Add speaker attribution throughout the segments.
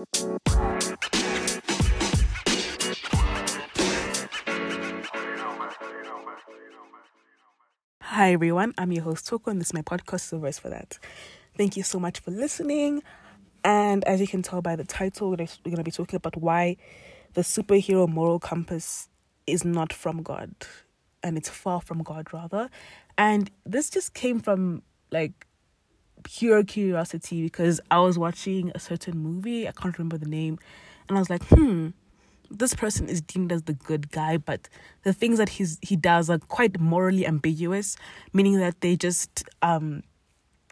Speaker 1: Hi everyone, I'm your host Toko and this is my podcast Silvers for that. Thank you so much for listening. And as you can tell by the title, we're going to be talking about why the superhero moral compass is not from God and it's far from God rather. And this just came from like pure curiosity because I was watching a certain movie, I can't remember the name, and I was like, hmm, this person is deemed as the good guy, but the things that he's he does are quite morally ambiguous, meaning that they just um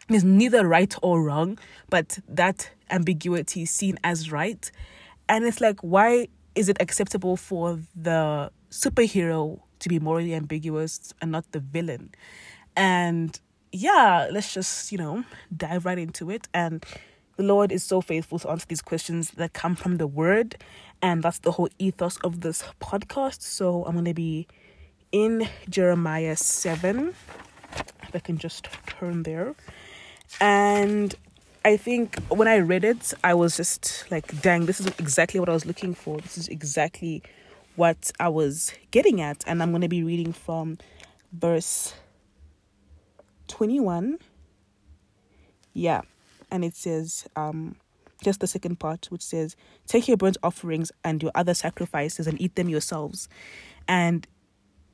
Speaker 1: is neither right or wrong, but that ambiguity is seen as right. And it's like, why is it acceptable for the superhero to be morally ambiguous and not the villain? And yeah, let's just, you know, dive right into it. And the Lord is so faithful to answer these questions that come from the Word. And that's the whole ethos of this podcast. So I'm going to be in Jeremiah 7. If I can just turn there. And I think when I read it, I was just like, dang, this is exactly what I was looking for. This is exactly what I was getting at. And I'm going to be reading from verse 21. Yeah. And it says, um, just the second part, which says, Take your burnt offerings and your other sacrifices and eat them yourselves. And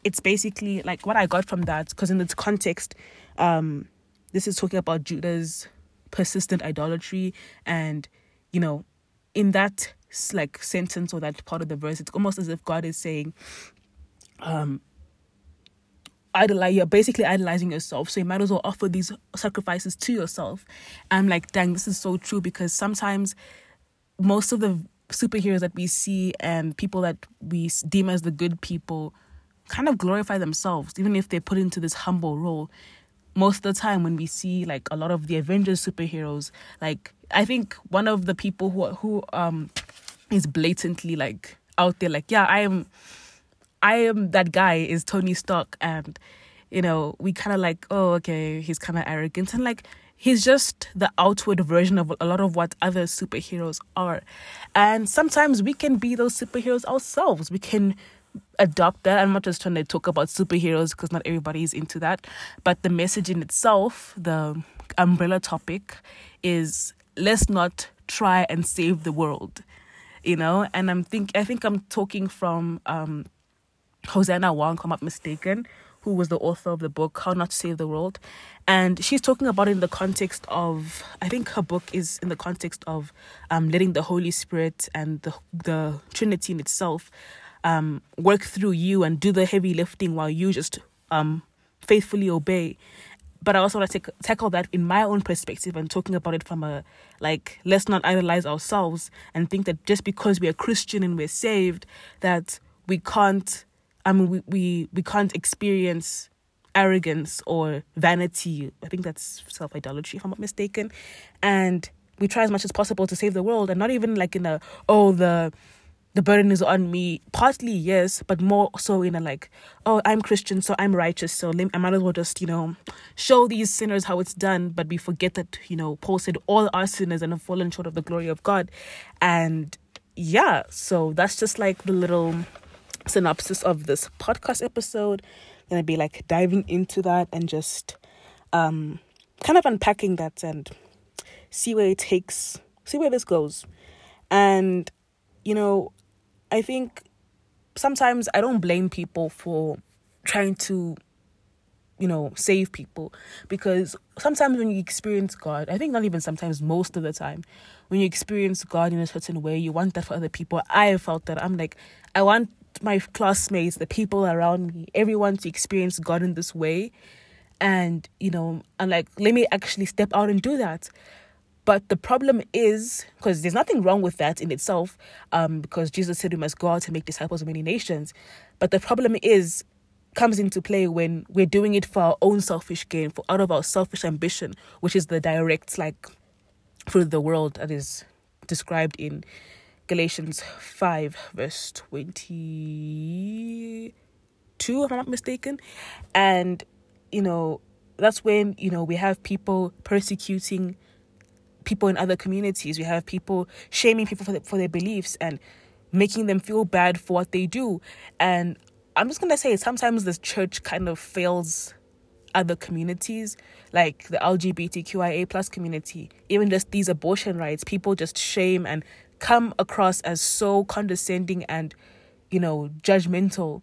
Speaker 1: it's basically like what I got from that, because in its context, um, this is talking about Judah's persistent idolatry. And, you know, in that like sentence or that part of the verse, it's almost as if God is saying, um, idolize you're basically idolizing yourself so you might as well offer these sacrifices to yourself. I'm like dang this is so true because sometimes most of the superheroes that we see and people that we deem as the good people kind of glorify themselves even if they're put into this humble role. Most of the time when we see like a lot of the avengers superheroes like i think one of the people who who um is blatantly like out there like yeah i am I am that guy is Tony Stark, and you know we kind of like oh okay he's kind of arrogant and like he's just the outward version of a lot of what other superheroes are, and sometimes we can be those superheroes ourselves. We can adopt that. I'm not just trying to talk about superheroes because not everybody is into that, but the message in itself, the umbrella topic, is let's not try and save the world you know and i'm think i think i'm talking from um Hosanna Wong, if I'm not mistaken, who was the author of the book How Not to Save the World. And she's talking about it in the context of, I think her book is in the context of um, letting the Holy Spirit and the, the Trinity in itself um, work through you and do the heavy lifting while you just um, faithfully obey. But I also want to take, tackle that in my own perspective and talking about it from a like, let's not idolize ourselves and think that just because we're Christian and we're saved, that we can't I mean, we, we, we can't experience arrogance or vanity. I think that's self idolatry, if I'm not mistaken. And we try as much as possible to save the world, and not even like in a oh the the burden is on me. Partly yes, but more so in a like oh I'm Christian, so I'm righteous, so I might as well just you know show these sinners how it's done. But we forget that you know Paul said all are sinners and have fallen short of the glory of God, and yeah, so that's just like the little synopsis of this podcast episode. I'm Gonna be like diving into that and just um kind of unpacking that and see where it takes see where this goes. And you know, I think sometimes I don't blame people for trying to you know save people because sometimes when you experience god i think not even sometimes most of the time when you experience god in a certain way you want that for other people i have felt that i'm like i want my classmates, the people around me, everyone to experience God in this way. And, you know, and like, let me actually step out and do that. But the problem is, because there's nothing wrong with that in itself, um, because Jesus said we must go out and make disciples of many nations. But the problem is, comes into play when we're doing it for our own selfish gain, for out of our selfish ambition, which is the direct, like, for the world that is described in Galatians 5, verse 22, if I'm not mistaken. And, you know, that's when, you know, we have people persecuting people in other communities. We have people shaming people for, the, for their beliefs and making them feel bad for what they do. And I'm just gonna say sometimes the church kind of fails other communities like the LGBTQIA plus community, even just these abortion rights, people just shame and come across as so condescending and, you know, judgmental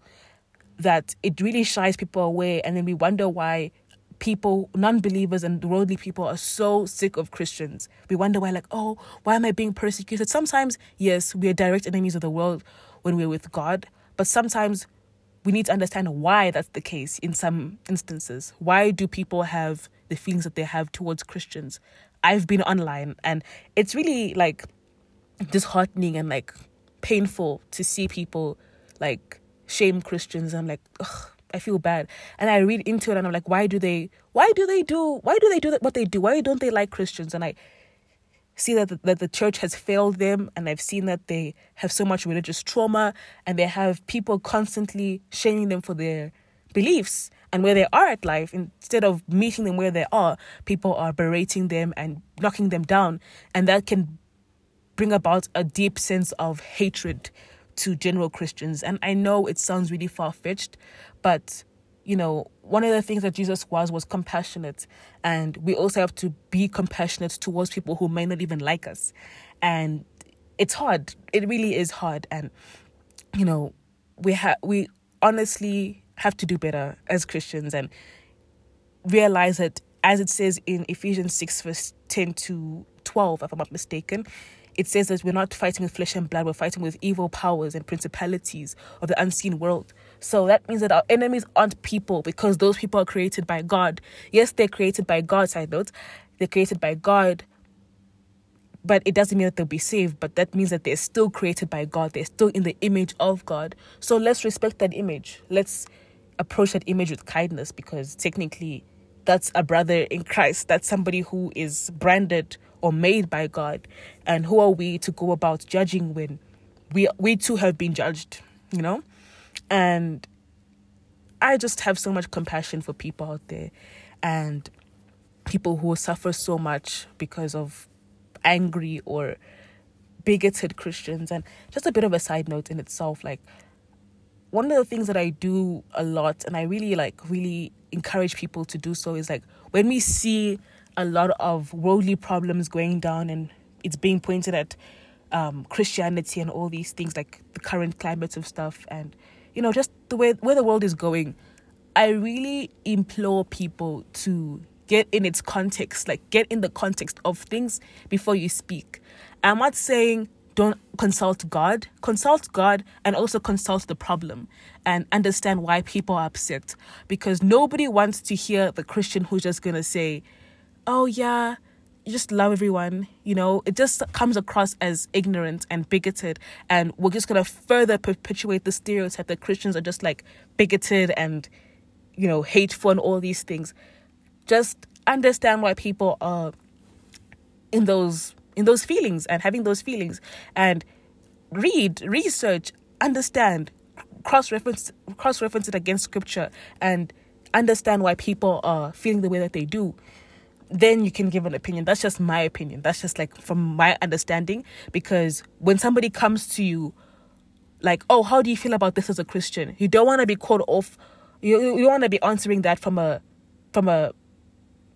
Speaker 1: that it really shies people away and then we wonder why people, non believers and worldly people are so sick of Christians. We wonder why, like, oh, why am I being persecuted? Sometimes, yes, we are direct enemies of the world when we're with God, but sometimes we need to understand why that's the case in some instances. Why do people have the feelings that they have towards Christians? I've been online and it's really like disheartening and like painful to see people like shame Christians. I'm like, ugh, I feel bad. And I read into it and I'm like, why do they why do they do why do they do what they do? Why don't they like Christians? And I see that the, that the church has failed them and I've seen that they have so much religious trauma and they have people constantly shaming them for their beliefs and where they are at life instead of meeting them where they are people are berating them and knocking them down and that can bring about a deep sense of hatred to general Christians. And I know it sounds really far fetched, but you know, one of the things that Jesus was was compassionate. And we also have to be compassionate towards people who may not even like us. And it's hard. It really is hard. And, you know, we have, we honestly have to do better as Christians and realize that as it says in Ephesians 6, verse 10 to 12, if I'm not mistaken, it says that we're not fighting with flesh and blood, we're fighting with evil powers and principalities of the unseen world. So that means that our enemies aren't people because those people are created by God. Yes, they're created by God, side note. They're created by God, but it doesn't mean that they'll be saved. But that means that they're still created by God. They're still in the image of God. So let's respect that image. Let's approach that image with kindness because technically that's a brother in Christ. That's somebody who is branded or made by God. And who are we to go about judging when we we too have been judged, you know? And I just have so much compassion for people out there and people who suffer so much because of angry or bigoted Christians. And just a bit of a side note in itself, like one of the things that I do a lot and I really like really encourage people to do so is like when we see a lot of worldly problems going down and it's being pointed at um, Christianity and all these things like the current climate of stuff and you know just the way where the world is going I really implore people to get in its context like get in the context of things before you speak I'm not saying don't consult God, consult God and also consult the problem and understand why people are upset. Because nobody wants to hear the Christian who's just going to say, oh yeah, you just love everyone, you know, it just comes across as ignorant and bigoted. And we're just going to further perpetuate the stereotype that Christians are just like bigoted and, you know, hateful and all these things. Just understand why people are in those in those feelings and having those feelings and read research understand cross reference cross reference it against scripture and understand why people are feeling the way that they do then you can give an opinion. That's just my opinion. That's just like from my understanding. Because when somebody comes to you, like, oh, how do you feel about this as a Christian? You don't want to be called off. You you want to be answering that from a from a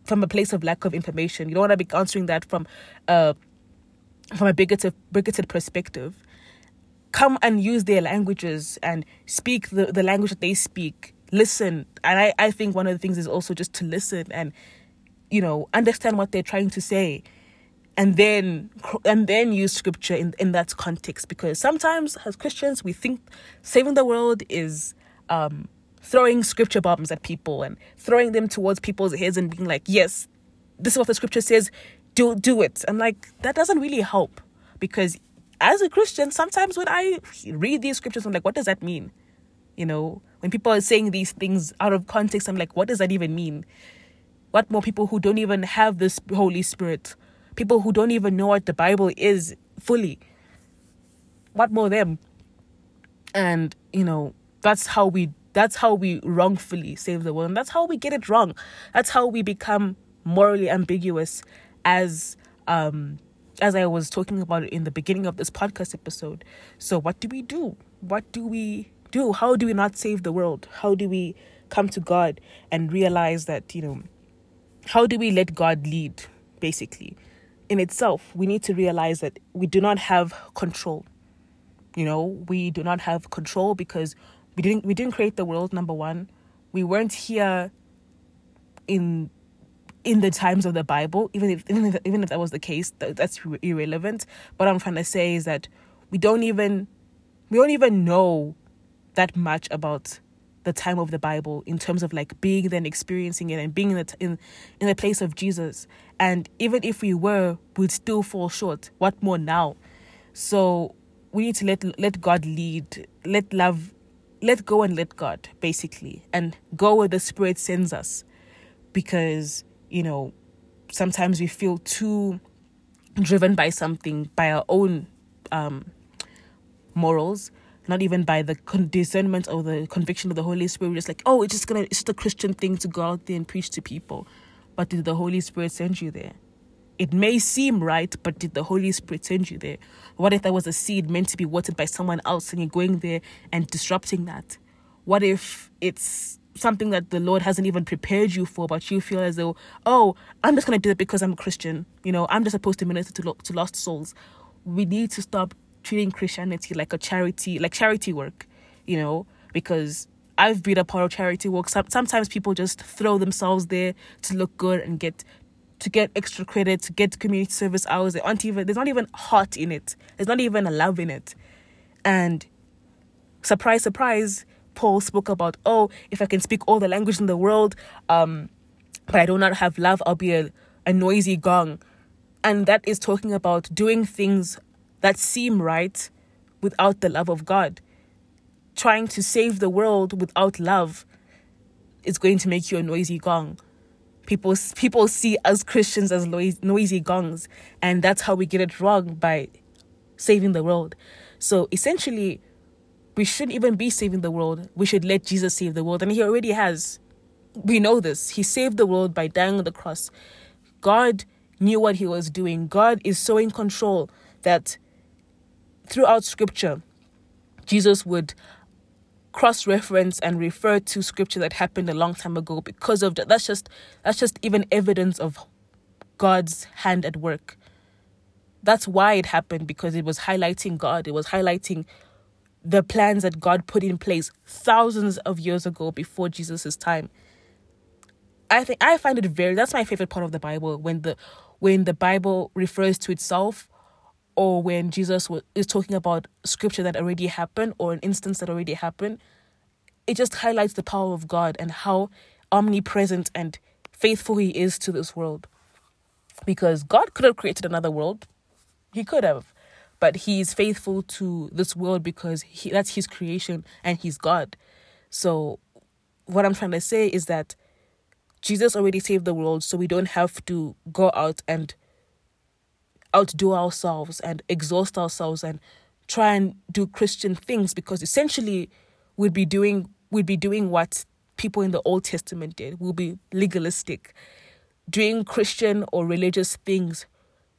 Speaker 1: from a place of lack of information. You don't want to be answering that from a from a bigoted bigoted perspective. Come and use their languages and speak the, the language that they speak. Listen. And I, I think one of the things is also just to listen and you know understand what they're trying to say and then and then use scripture in in that context. Because sometimes as Christians we think saving the world is um, throwing scripture bombs at people and throwing them towards people's heads and being like yes this is what the scripture says do do it. And like that doesn't really help because as a Christian sometimes when I read these scriptures I'm like what does that mean? You know when people are saying these things out of context I'm like what does that even mean what more people who don't even have this Holy Spirit? People who don't even know what the Bible is fully. What more them? And, you know, that's how we that's how we wrongfully save the world. And that's how we get it wrong. That's how we become morally ambiguous as Um, as I was talking about in the beginning of this podcast episode. So, what do we do? What do we do? How do we not save the world? How do we come to God and realize that, you know, how do we let God lead, basically? In itself, we need to realize that we do not have control. You know, we do not have control because we didn't we didn't create the world, number one. We weren't here in in the times of the Bible, even if even if, even if that was the case, that, that's irrelevant. What I'm trying to say is that we don't even we don't even know that much about the time of the Bible in terms of like being then experiencing it and being in the t- in in the place of Jesus. And even if we were, we'd still fall short. What more now? So we need to let let God lead, let love, let go and let God basically, and go where the Spirit sends us, because you know, sometimes we feel too driven by something, by our own um, morals, not even by the con- discernment or the conviction of the Holy Spirit. We're just like, oh, it's just gonna, it's just a Christian thing to go out there and preach to people. But did the Holy Spirit send you there? It may seem right, but did the Holy Spirit send you there? What if there was a seed meant to be watered by someone else and you're going there and disrupting that? What if it's something that the Lord hasn't even prepared you for, but you feel as though, oh, I'm just going to do it because I'm a Christian. You know, I'm just supposed to minister to, lo- to lost souls. We need to stop treating Christianity like a charity, like charity work, you know, because I've been a part of charity work. Sometimes people just throw themselves there to look good and get to get extra credit, to get community service hours. They aren't even there's not even heart in it. There's not even a love in it. And surprise, surprise, Paul spoke about, oh, if I can speak all the language in the world, um, but I do not have love, I'll be a, a noisy gong. And that is talking about doing things that seem right without the love of God. Trying to save the world without love is going to make you a noisy gong. People people see us Christians as noisy, noisy gongs, and that's how we get it wrong by saving the world. So essentially, we shouldn't even be saving the world. We should let Jesus save the world. And He already has. We know this. He saved the world by dying on the cross. God knew what He was doing. God is so in control that throughout Scripture, Jesus would cross reference and refer to scripture that happened a long time ago because of that that's just that's just even evidence of God's hand at work that's why it happened because it was highlighting God it was highlighting the plans that God put in place thousands of years ago before Jesus' time. I think I find it very that's my favorite part of the Bible when the when the Bible refers to itself or when Jesus is talking about scripture that already happened or an instance that already happened. It just highlights the power of God and how omnipresent and faithful he is to this world. Because God could have created another world. He could have but he's faithful to this world because he, that's his creation and he's God. So, what I'm trying to say is that Jesus already saved the world, so we don't have to go out and outdo ourselves and exhaust ourselves and try and do Christian things because essentially we'd be doing we'd be doing what people in the Old Testament did. We'll be legalistic, doing Christian or religious things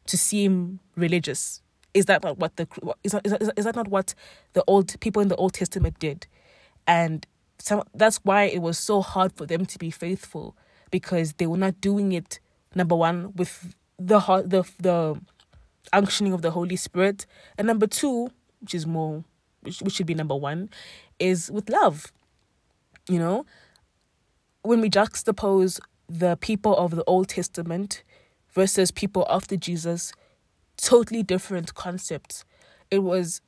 Speaker 1: to seem religious is that not what the is that, is that, is that not what the old people in the Old Testament did? And some, that's why it was so hard for them to be faithful because they were not doing it. Number one, with the heart the the unctioning of the Holy Spirit, and number two, which is more, which, which should be number one, is with love. You know, when we juxtapose the people of the Old Testament versus people after Jesus, totally different concepts. It was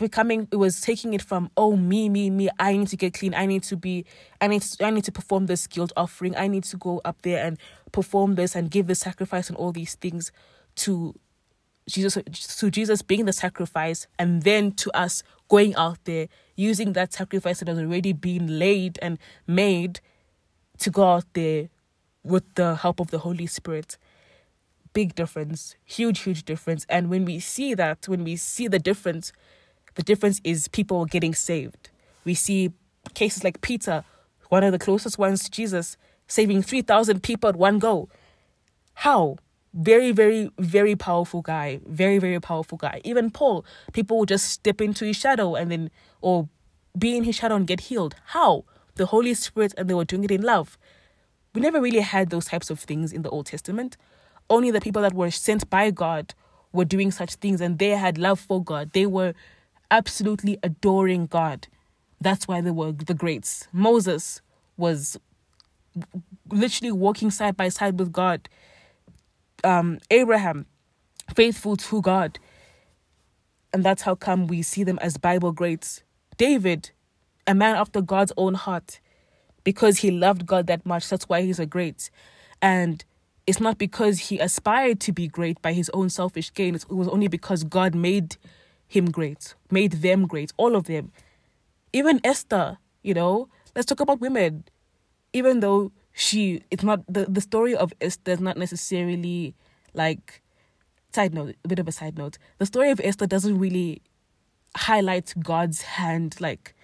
Speaker 1: becoming it was taking it from oh me me me i need to get clean i need to be i need to, i need to perform this guilt offering i need to go up there and perform this and give the sacrifice and all these things to jesus to jesus being the sacrifice and then to us going out there using that sacrifice that has already been laid and made to go out there with the help of the holy spirit big difference, huge, huge difference. And when we see that, when we see the difference, the difference is people getting saved. We see cases like Peter, one of the closest ones to Jesus, saving 3,000 people at one go. How? Very, very, very powerful guy. Very, very powerful guy. Even Paul, people will just step into his shadow and then, or be in his shadow and get healed. How? The Holy Spirit, and they were doing it in love. We never really had those types of things in the Old Testament. Only the people that were sent by God were doing such things, and they had love for God. They were absolutely adoring God. That's why they were the greats. Moses was literally walking side by side with God. Um, Abraham, faithful to God. And that's how come we see them as Bible greats. David, a man after God's own heart, because he loved God that much. That's why he's a great. And it's not because he aspired to be great by his own selfish gain. It was only because God made him great, made them great, all of them. Even Esther, you know, let's talk about women. Even though she, it's not, the, the story of Esther is not necessarily like, side note, a bit of a side note. The story of Esther doesn't really highlight God's hand, like,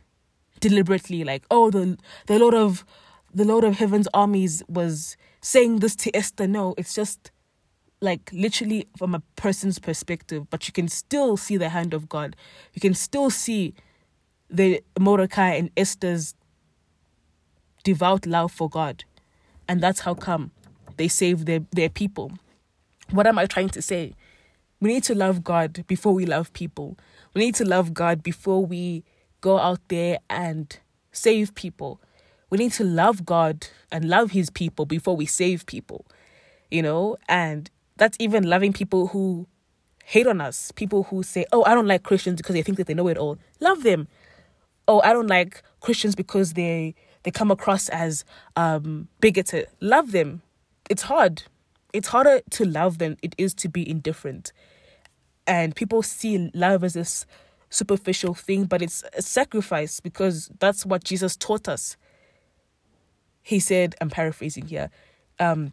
Speaker 1: deliberately, like, oh, the, the Lord of, the Lord of Heaven's armies was saying this to Esther. No, it's just like literally from a person's perspective, but you can still see the hand of God. You can still see the Mordecai and Esther's devout love for God. And that's how come they save their, their people. What am I trying to say? We need to love God before we love people. We need to love God before we go out there and save people. We need to love God and love His people before we save people, you know? And that's even loving people who hate on us, people who say, oh, I don't like Christians because they think that they know it all. Love them. Oh, I don't like Christians because they they come across as um, bigoted. Love them. It's hard. It's harder to love than it is to be indifferent. And people see love as this superficial thing, but it's a sacrifice because that's what Jesus taught us. He said, I'm paraphrasing here, um,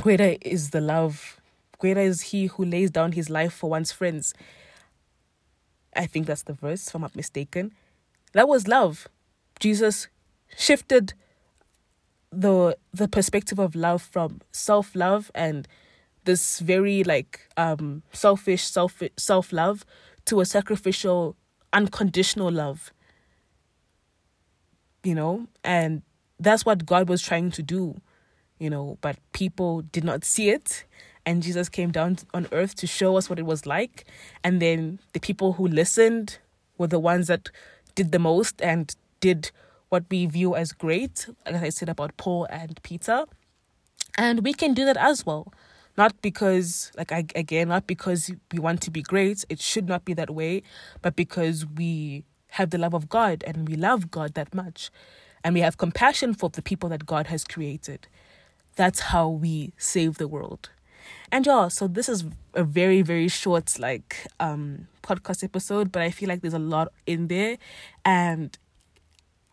Speaker 1: greater is the love Greater is he who lays down his life for one's friends. I think that's the verse, if I'm not mistaken. That was love. Jesus shifted the the perspective of love from self love and this very like um selfish self self love to a sacrificial unconditional love. You know? And that's what god was trying to do you know but people did not see it. And Jesus came down on earth to show us what it was like. And then the people who listened were the ones that did the most and did what we view as great, like I said about Paul and Peter. And we can do that as well. Not because, like, I, again, not because we want to be great, it should not be that way, but because we have the love of God and we love God that much. And we have compassion for the people that God has created. That's how we save the world. And yeah, so this is a very, very short like um podcast episode, but I feel like there's a lot in there. And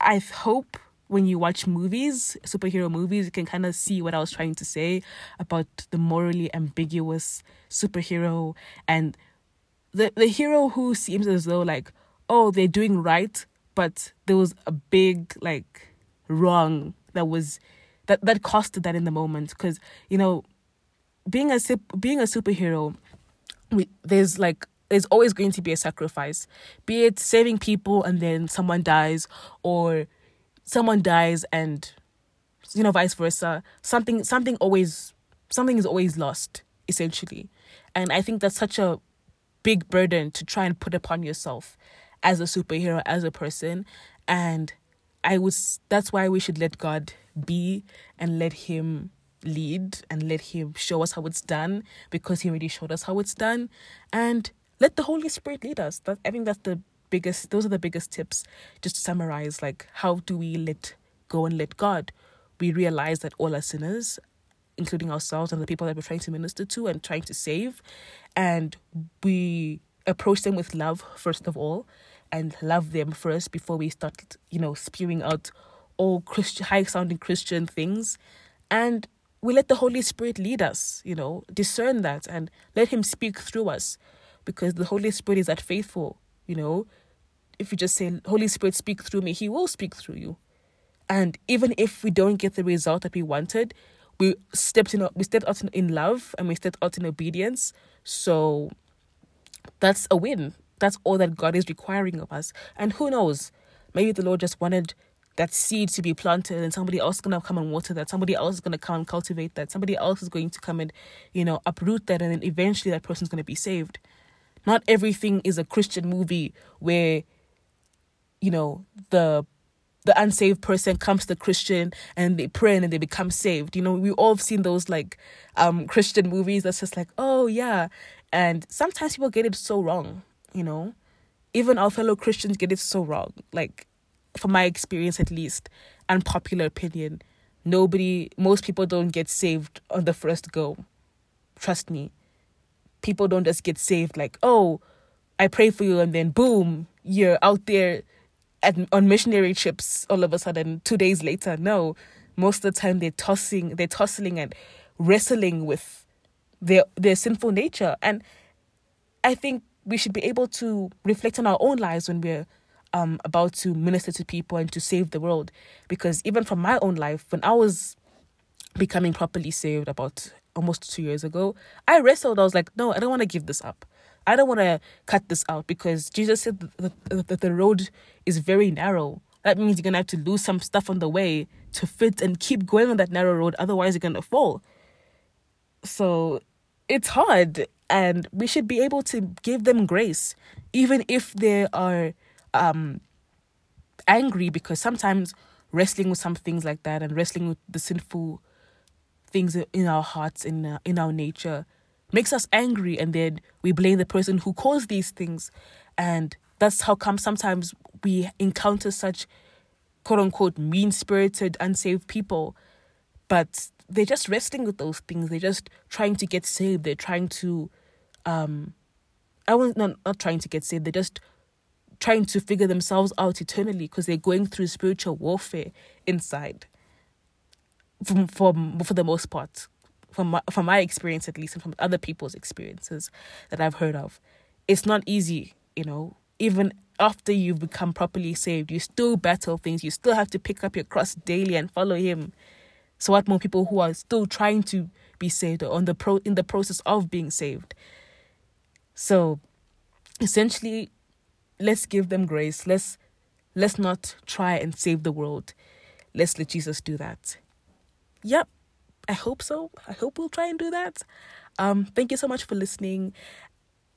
Speaker 1: I hope when you watch movies, superhero movies, you can kind of see what I was trying to say about the morally ambiguous superhero and the the hero who seems as though like, oh, they're doing right, but there was a big like wrong that was that that costed that in the moment. Because you know being a being a superhero, we, there's like there's always going to be a sacrifice, be it saving people and then someone dies, or someone dies and you know vice versa. Something something always something is always lost essentially, and I think that's such a big burden to try and put upon yourself as a superhero as a person, and I was that's why we should let God be and let Him lead and let him show us how it's done because he already showed us how it's done. And let the holy spirit lead us. That i think that's the biggest those are the biggest tips just to summarize like how do we let go and let god? We realize that all are sinners including ourselves and the people that we're trying to minister to and trying to save and we approach them with love first of all and love them first before we start you know spewing out all christian high sounding christian things. And we let the Holy Spirit lead us, you know, discern that and let Him speak through us because the Holy Spirit is that faithful, you know. If you just say, Holy Spirit, speak through me, He will speak through you. And even if we don't get the result that we wanted, we stepped in we stepped out in, love and we stepped out in obedience. So that's a win. That's all that god is requiring of us. And who knows? Maybe the lord just wanted that seed to be planted and somebody else is going to come and water that. Somebody else is going to come and cultivate that. Somebody else is going to come and you know uproot that and then eventually that person's going to be saved not everything is a christian movie where you know the the unsaved person comes to the Christian and they pray and they become saved. You know, we all have seen those like um Christian movies that's just like, oh yeah. And sometimes people get it so wrong, you know. Even our fellow Christians get it so wrong. Like from my experience at least, and popular opinion, nobody most people don't get saved on the first go. Trust me. People don't just get saved like, oh, I pray for you and then boom, you're out there at, on missionary trips all of a sudden two days later. No, most of the time they're tossing, they're tussling and wrestling with their their sinful nature. And I think we should be able to reflect on our own lives when we're um, about to minister to people and to save the world. Because even from my own life, when I was becoming properly saved about almost two years ago, I wrestled. I was like, no, I don't want to give this up. I don't want to cut this out because Jesus said that the, road is very narrow. That means you're going to have to lose some stuff on the way to fit and keep going on that narrow road. Otherwise, you're going to fall. So it's hard. And we should be able to give them grace, even if they are um, angry, because sometimes wrestling with some things like that and wrestling with the sinful things in our hearts, in, uh, in our nature, makes us angry and then we blame the person who caused these things. And that's how come sometimes we encounter such quote unquote mean spirited unsaved people. But they're just wrestling with those things. They're just trying to get saved. They're trying to um i was not, not trying to get saved. They're just trying to figure themselves out eternally because they're going through spiritual warfare inside from for for the most part from my, from my experience at least and from other people's experiences that I've heard of, it's not easy, you know. Even after you've become properly saved, you still battle things. You still have to pick up your cross daily and follow him. So what more people who are still trying to be saved or on the pro in the process of being saved. So essentially let's give them grace. Let's let's not try and save the world. Let's let Jesus do that. Yep. I hope so. I hope we'll try and do that. Um, thank you so much for listening.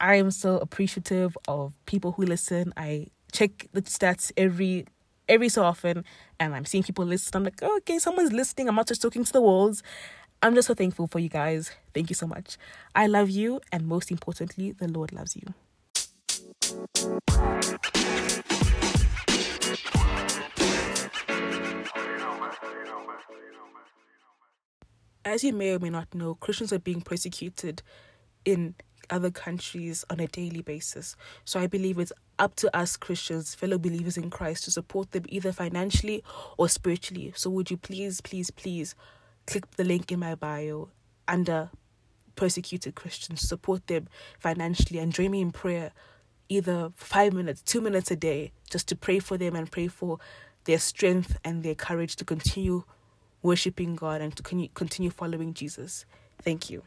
Speaker 1: I am so appreciative of people who listen. I check the stats every every so often and I'm seeing people listen. I'm like, oh, okay, someone's listening. I'm not just talking to the walls. I'm just so thankful for you guys. Thank you so much. I love you, and most importantly, the Lord loves you. As you may or may not know, Christians are being persecuted in other countries on a daily basis. So I believe it's up to us Christians, fellow believers in Christ, to support them either financially or spiritually. So would you please, please, please click the link in my bio under persecuted Christians, support them financially and join me in prayer either five minutes, two minutes a day, just to pray for them and pray for their strength and their courage to continue worshiping God and to continue following Jesus. Thank you.